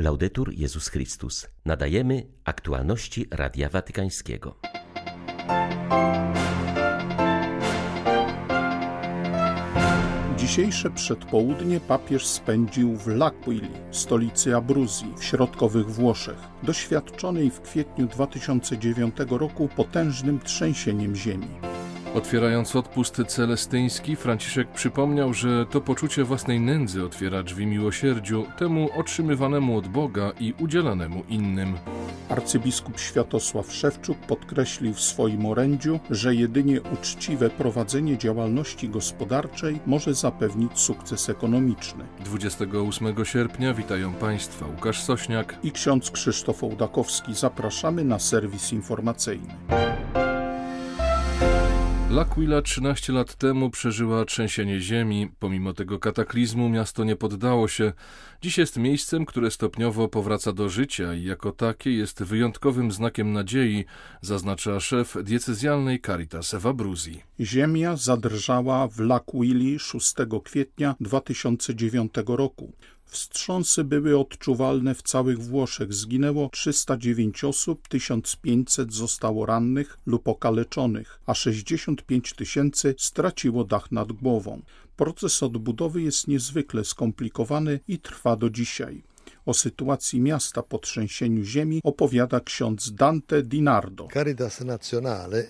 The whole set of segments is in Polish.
Laudetur Jezus Chrystus. Nadajemy aktualności Radia Watykańskiego. Dzisiejsze przedpołudnie papież spędził w L'Aquili, stolicy Abruzji, w środkowych Włoszech, doświadczonej w kwietniu 2009 roku potężnym trzęsieniem ziemi. Otwierając odpust celestyński, Franciszek przypomniał, że to poczucie własnej nędzy otwiera drzwi miłosierdziu, temu otrzymywanemu od Boga i udzielanemu innym. Arcybiskup Światosław Szewczuk podkreślił w swoim orędziu, że jedynie uczciwe prowadzenie działalności gospodarczej może zapewnić sukces ekonomiczny. 28 sierpnia witają Państwa Łukasz Sośniak i ksiądz Krzysztof Ołdakowski. Zapraszamy na serwis informacyjny. L'Aquila 13 lat temu przeżyła trzęsienie ziemi. Pomimo tego kataklizmu miasto nie poddało się. Dziś jest miejscem, które stopniowo powraca do życia i jako takie jest wyjątkowym znakiem nadziei, zaznacza szef diecezjalnej Caritas w Abruzji. Ziemia zadrżała w L'Aquili 6 kwietnia 2009 roku. Wstrząsy były odczuwalne w całych Włoszech. Zginęło 309 osób, 1500 zostało rannych lub okaleczonych, a 65 tysięcy straciło dach nad głową. Proces odbudowy jest niezwykle skomplikowany i trwa do dzisiaj. O sytuacji miasta po trzęsieniu ziemi opowiada ksiądz Dante Dinardo.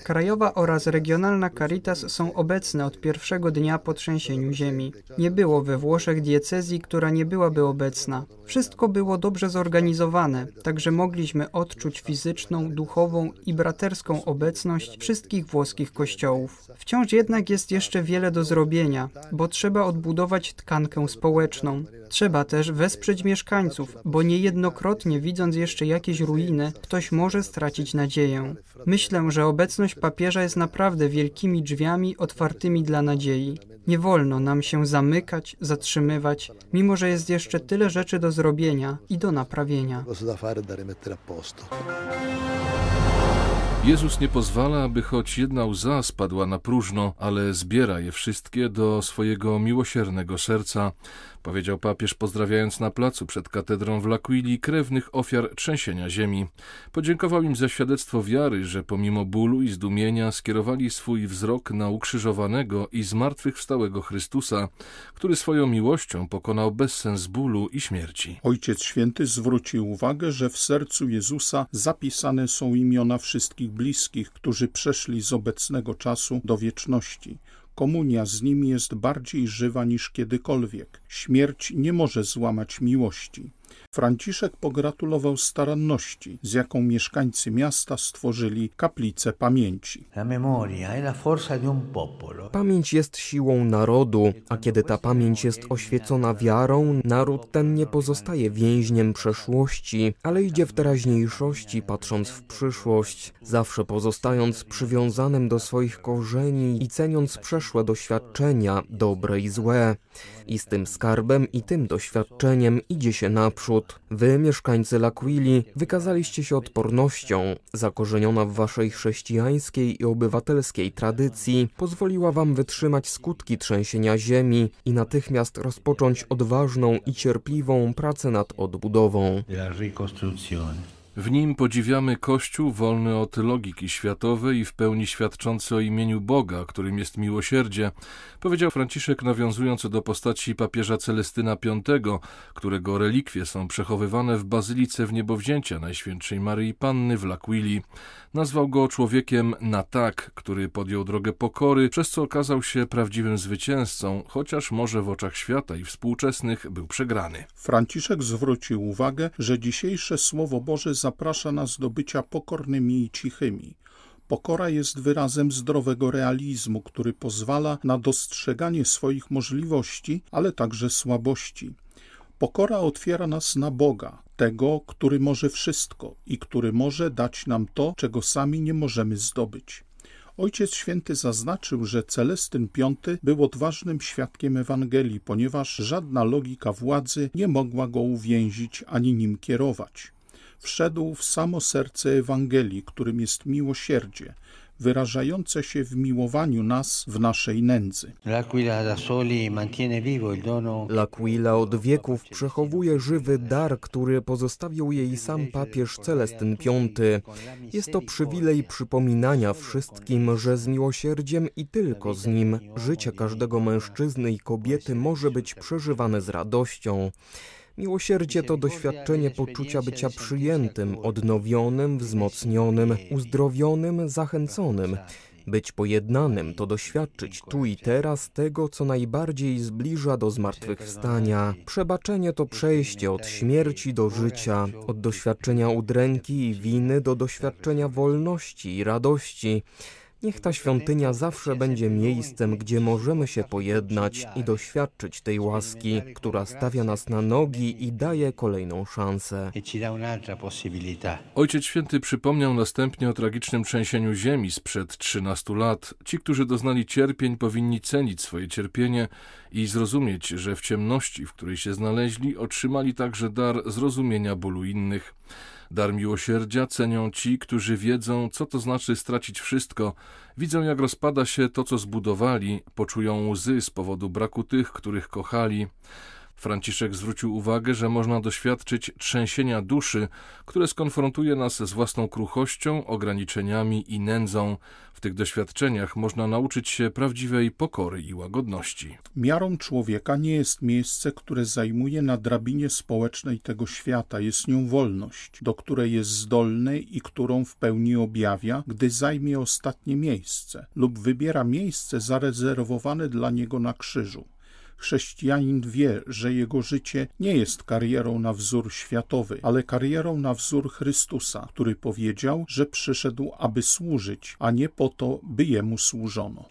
Krajowa oraz regionalna Caritas są obecne od pierwszego dnia po trzęsieniu ziemi. Nie było we Włoszech diecezji, która nie byłaby obecna. Wszystko było dobrze zorganizowane, także mogliśmy odczuć fizyczną, duchową i braterską obecność wszystkich włoskich kościołów. Wciąż jednak jest jeszcze wiele do zrobienia, bo trzeba odbudować tkankę społeczną. Trzeba też wesprzeć mieszkańców, bo niejednokrotnie widząc jeszcze jakieś ruiny, ktoś może stracić nadzieję. Myślę, że obecność papieża jest naprawdę wielkimi drzwiami otwartymi dla nadziei. Nie wolno nam się zamykać, zatrzymywać, mimo że jest jeszcze tyle rzeczy do zrobienia i do naprawienia. Jezus nie pozwala, aby choć jedna łza spadła na próżno, ale zbiera je wszystkie do swojego miłosiernego serca powiedział papież pozdrawiając na placu przed katedrą w L'Aquili krewnych ofiar trzęsienia ziemi. Podziękował im za świadectwo wiary, że pomimo bólu i zdumienia skierowali swój wzrok na ukrzyżowanego i zmartwychwstałego Chrystusa, który swoją miłością pokonał bezsens bólu i śmierci. Ojciec Święty zwrócił uwagę, że w sercu Jezusa zapisane są imiona wszystkich bliskich, którzy przeszli z obecnego czasu do wieczności. Komunia z nim jest bardziej żywa niż kiedykolwiek. Śmierć nie może złamać miłości. Franciszek pogratulował staranności, z jaką mieszkańcy miasta stworzyli kaplicę pamięci. Pamięć jest siłą narodu, a kiedy ta pamięć jest oświecona wiarą, naród ten nie pozostaje więźniem przeszłości, ale idzie w teraźniejszości, patrząc w przyszłość, zawsze pozostając przywiązanym do swoich korzeni i ceniąc przeszłe doświadczenia, dobre i złe. I z tym skarbem i tym doświadczeniem idzie się naprzód. Wy, mieszkańcy L'Aquili, wykazaliście się odpornością, zakorzeniona w waszej chrześcijańskiej i obywatelskiej tradycji, pozwoliła wam wytrzymać skutki trzęsienia ziemi i natychmiast rozpocząć odważną i cierpliwą pracę nad odbudową. W nim podziwiamy Kościół wolny od logiki światowej i w pełni świadczący o imieniu Boga, którym jest miłosierdzie, powiedział Franciszek nawiązując do postaci papieża Celestyna V, którego relikwie są przechowywane w Bazylice w Niebowzięcia Najświętszej Maryi Panny w L'Aquili. Nazwał go człowiekiem na tak, który podjął drogę pokory, przez co okazał się prawdziwym zwycięzcą, chociaż może w oczach świata i współczesnych był przegrany. Franciszek zwrócił uwagę, że dzisiejsze Słowo Boże zaprasza nas do bycia pokornymi i cichymi. Pokora jest wyrazem zdrowego realizmu, który pozwala na dostrzeganie swoich możliwości, ale także słabości. Pokora otwiera nas na Boga, tego, który może wszystko i który może dać nam to, czego sami nie możemy zdobyć. Ojciec Święty zaznaczył, że Celestyn V był odważnym świadkiem Ewangelii, ponieważ żadna logika władzy nie mogła go uwięzić ani nim kierować. Wszedł w samo serce Ewangelii, którym jest miłosierdzie, wyrażające się w miłowaniu nas w naszej nędzy. L'Aquila od wieków przechowuje żywy dar, który pozostawił jej sam papież Celestyn V. Jest to przywilej przypominania wszystkim, że z miłosierdziem i tylko z nim życie każdego mężczyzny i kobiety może być przeżywane z radością. Miłosierdzie to doświadczenie poczucia bycia przyjętym, odnowionym, wzmocnionym, uzdrowionym, zachęconym. Być pojednanym to doświadczyć tu i teraz tego, co najbardziej zbliża do zmartwychwstania. Przebaczenie to przejście od śmierci do życia, od doświadczenia udręki i winy do doświadczenia wolności i radości. Niech ta świątynia zawsze będzie miejscem, gdzie możemy się pojednać i doświadczyć tej łaski, która stawia nas na nogi i daje kolejną szansę. Ojciec Święty przypomniał następnie o tragicznym trzęsieniu ziemi sprzed 13 lat. Ci, którzy doznali cierpień, powinni cenić swoje cierpienie i zrozumieć, że w ciemności, w której się znaleźli, otrzymali także dar zrozumienia bólu innych. Dar miłosierdzia cenią ci, którzy wiedzą, co to znaczy stracić wszystko, widzą, jak rozpada się to, co zbudowali, poczują łzy z powodu braku tych, których kochali. Franciszek zwrócił uwagę, że można doświadczyć trzęsienia duszy, które skonfrontuje nas z własną kruchością, ograniczeniami i nędzą. W tych doświadczeniach można nauczyć się prawdziwej pokory i łagodności. Miarą człowieka nie jest miejsce, które zajmuje na drabinie społecznej tego świata, jest nią wolność, do której jest zdolny i którą w pełni objawia, gdy zajmie ostatnie miejsce lub wybiera miejsce zarezerwowane dla niego na krzyżu. Chrześcijanin wie, że jego życie nie jest karierą na wzór światowy, ale karierą na wzór Chrystusa, który powiedział, że przyszedł, aby służyć, a nie po to, by jemu służono.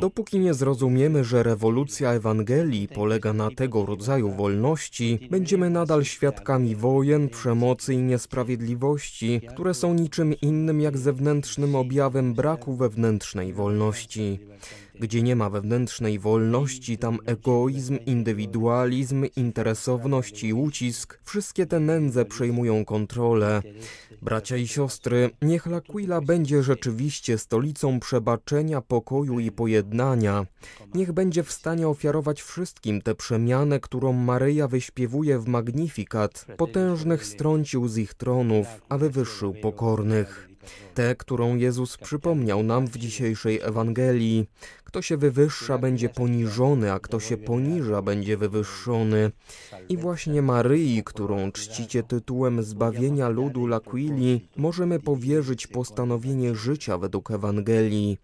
Dopóki nie zrozumiemy, że rewolucja Ewangelii polega na tego rodzaju wolności, będziemy nadal świadkami wojen, przemocy i niesprawiedliwości, które są niczym innym jak zewnętrznym objawem braku wewnętrznej wolności. Gdzie nie ma wewnętrznej wolności, tam egoizm, indywidualizm, interesowność i ucisk, wszystkie te nędze przejmują kontrolę. Bracia i siostry, niech L'Aquila będzie rzeczywiście stolicą przebaczenia, pokoju i pojednania. Niech będzie w stanie ofiarować wszystkim tę przemianę, którą Maryja wyśpiewuje w Magnifikat. Potężnych strącił z ich tronów, a wywyższył pokornych tę, którą Jezus przypomniał nam w dzisiejszej Ewangelii. Kto się wywyższa, będzie poniżony, a kto się poniża, będzie wywyższony. I właśnie Maryi, którą czcicie tytułem zbawienia ludu L'Aquili, możemy powierzyć postanowienie życia według Ewangelii.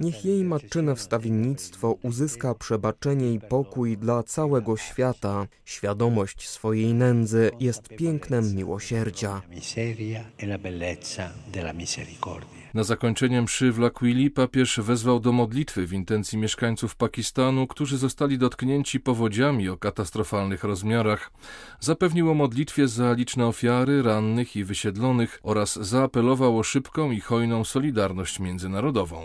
Niech jej matczyne wstawiennictwo uzyska przebaczenie i pokój dla całego świata. Świadomość swojej nędzy jest pięknem miłosierdzia. Na zakończenie mszy w L'Aquili papież wezwał do modlitwy w intencji mieszkańców Pakistanu, którzy zostali dotknięci powodziami o katastrofalnych rozmiarach. Zapewnił o modlitwie za liczne ofiary, rannych i wysiedlonych oraz zaapelował o szybką i hojną solidarność międzynarodową.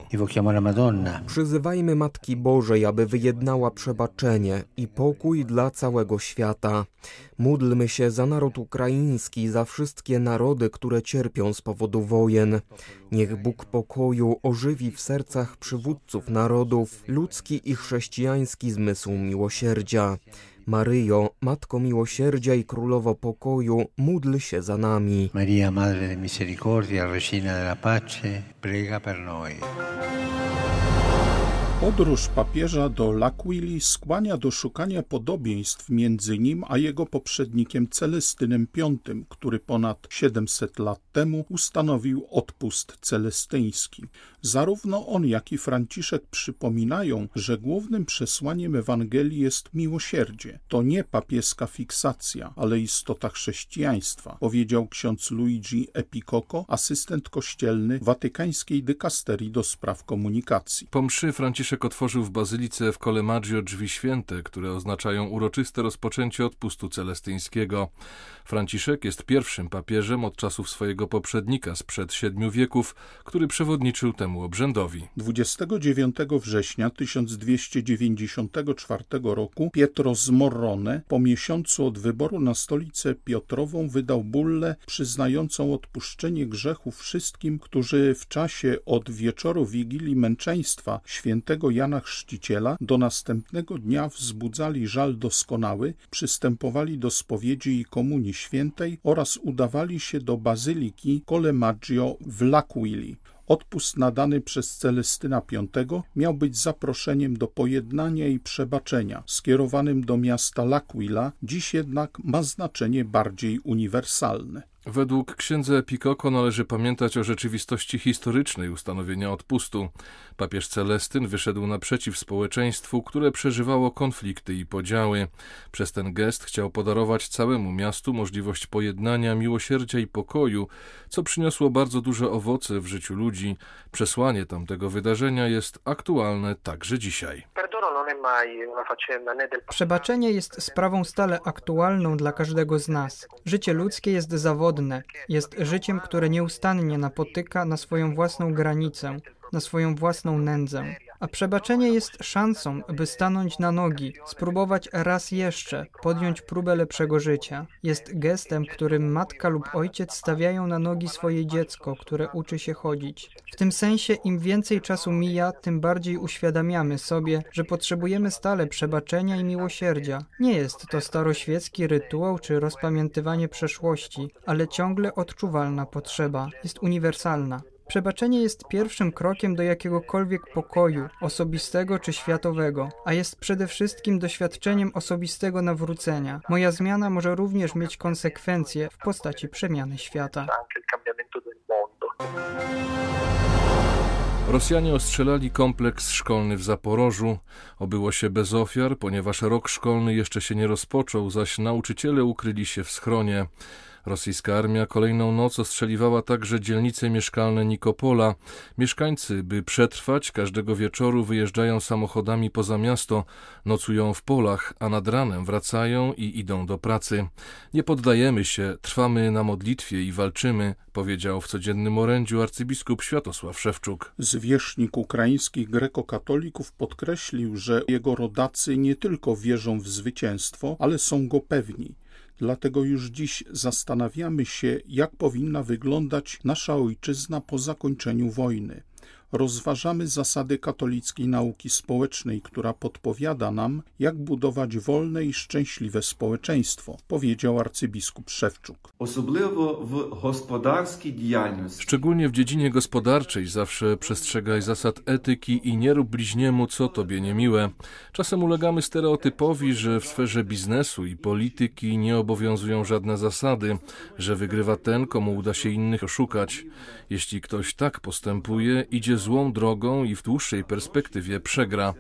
Przyzywajmy Matki Bożej, aby wyjednała przebaczenie i pokój dla całego świata. Módlmy się za naród ukraiński, za wszystkie narody, które cierpią z powodu wojen. Niech Bóg pokoju ożywi w sercach przywódców narodów ludzki i chrześcijański zmysł miłosierdzia. Maryjo, Matko Miłosierdzia i Królowo Pokoju, módl się za nami. Maria, Madre de Misericordia, Regina della Pace, prega per noi. Podróż papieża do L'Aquili skłania do szukania podobieństw między nim a jego poprzednikiem Celestynem V, który ponad 700 lat temu ustanowił odpust celestyński. Zarówno on, jak i Franciszek przypominają, że głównym przesłaniem Ewangelii jest miłosierdzie. To nie papieska fiksacja, ale istota chrześcijaństwa, powiedział ksiądz Luigi Epicoco, asystent kościelny watykańskiej dykasterii do spraw komunikacji. Po mszy Franciszek Franciszek otworzył w bazylice w Colemaggio drzwi święte, które oznaczają uroczyste rozpoczęcie odpustu celestyńskiego. Franciszek jest pierwszym papieżem od czasów swojego poprzednika sprzed siedmiu wieków, który przewodniczył temu obrzędowi. 29 września 1294 roku Pietro z po miesiącu od wyboru na stolicę Piotrową wydał bullę przyznającą odpuszczenie grzechów wszystkim, którzy w czasie od wieczoru Wigilii Męczeństwa świętego Jana Chrzciciela do następnego dnia wzbudzali żal doskonały, przystępowali do spowiedzi i komunii świętej oraz udawali się do bazyliki Colemaggio w L'Aquili. Odpust nadany przez Celestyna V miał być zaproszeniem do pojednania i przebaczenia, skierowanym do miasta L'Aquila, dziś jednak ma znaczenie bardziej uniwersalne. Według księdza Epikoko należy pamiętać o rzeczywistości historycznej ustanowienia odpustu. Papież Celestyn wyszedł naprzeciw społeczeństwu, które przeżywało konflikty i podziały. Przez ten gest chciał podarować całemu miastu możliwość pojednania, miłosierdzia i pokoju, co przyniosło bardzo duże owoce w życiu ludzi. Przesłanie tamtego wydarzenia jest aktualne także dzisiaj. Przebaczenie jest sprawą stale aktualną dla każdego z nas. Życie ludzkie jest zawodne, jest życiem, które nieustannie napotyka na swoją własną granicę, na swoją własną nędzę. A przebaczenie jest szansą, by stanąć na nogi, spróbować raz jeszcze, podjąć próbę lepszego życia. Jest gestem, którym matka lub ojciec stawiają na nogi swoje dziecko, które uczy się chodzić. W tym sensie, im więcej czasu mija, tym bardziej uświadamiamy sobie, że potrzebujemy stale przebaczenia i miłosierdzia. Nie jest to staroświecki rytuał czy rozpamiętywanie przeszłości, ale ciągle odczuwalna potrzeba. Jest uniwersalna. Przebaczenie jest pierwszym krokiem do jakiegokolwiek pokoju, osobistego czy światowego, a jest przede wszystkim doświadczeniem osobistego nawrócenia. Moja zmiana może również mieć konsekwencje w postaci przemiany świata. Rosjanie ostrzelali kompleks szkolny w Zaporożu. Obyło się bez ofiar, ponieważ rok szkolny jeszcze się nie rozpoczął, zaś nauczyciele ukryli się w schronie. Rosyjska armia kolejną noc ostrzeliwała także dzielnice mieszkalne Nikopola. Mieszkańcy, by przetrwać, każdego wieczoru wyjeżdżają samochodami poza miasto, nocują w polach, a nad ranem wracają i idą do pracy. Nie poddajemy się, trwamy na modlitwie i walczymy, powiedział w codziennym orędziu arcybiskup Światosław Szewczuk. Zwierzchnik ukraińskich grekokatolików podkreślił, że jego rodacy nie tylko wierzą w zwycięstwo, ale są go pewni. Dlatego już dziś zastanawiamy się, jak powinna wyglądać nasza ojczyzna po zakończeniu wojny rozważamy zasady katolickiej nauki społecznej, która podpowiada nam, jak budować wolne i szczęśliwe społeczeństwo, powiedział arcybiskup Szewczuk. Szczególnie w dziedzinie gospodarczej zawsze przestrzegaj zasad etyki i nie rób bliźniemu, co tobie niemiłe. Czasem ulegamy stereotypowi, że w sferze biznesu i polityki nie obowiązują żadne zasady, że wygrywa ten, komu uda się innych oszukać. Jeśli ktoś tak postępuje, idzie złą drogą i w dłuższej perspektywie przegra.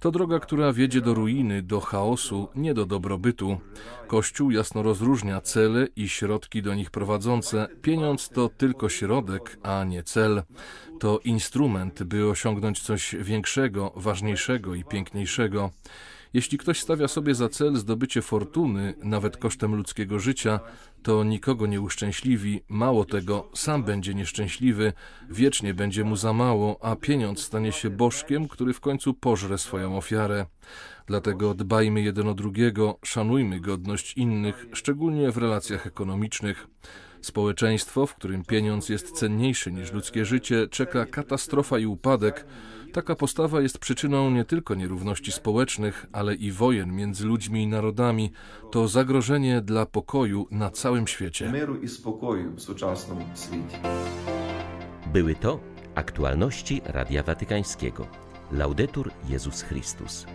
To droga, która wiedzie do ruiny, do chaosu, nie do dobrobytu. Kościół jasno rozróżnia cele i środki do nich prowadzące. Pieniądz to tylko środek, a nie cel. To instrument, by osiągnąć coś większego, ważniejszego i piękniejszego. Jeśli ktoś stawia sobie za cel zdobycie fortuny, nawet kosztem ludzkiego życia, to nikogo nie uszczęśliwi, mało tego, sam będzie nieszczęśliwy, wiecznie będzie mu za mało, a pieniądz stanie się bożkiem, który w końcu pożre swoją ofiarę. Dlatego dbajmy jeden o drugiego, szanujmy godność innych, szczególnie w relacjach ekonomicznych. Społeczeństwo, w którym pieniądz jest cenniejszy niż ludzkie życie, czeka katastrofa i upadek. Taka postawa jest przyczyną nie tylko nierówności społecznych, ale i wojen między ludźmi i narodami. To zagrożenie dla pokoju na całym świecie. Były to aktualności Radia Watykańskiego. Laudetur Jezus Chrystus.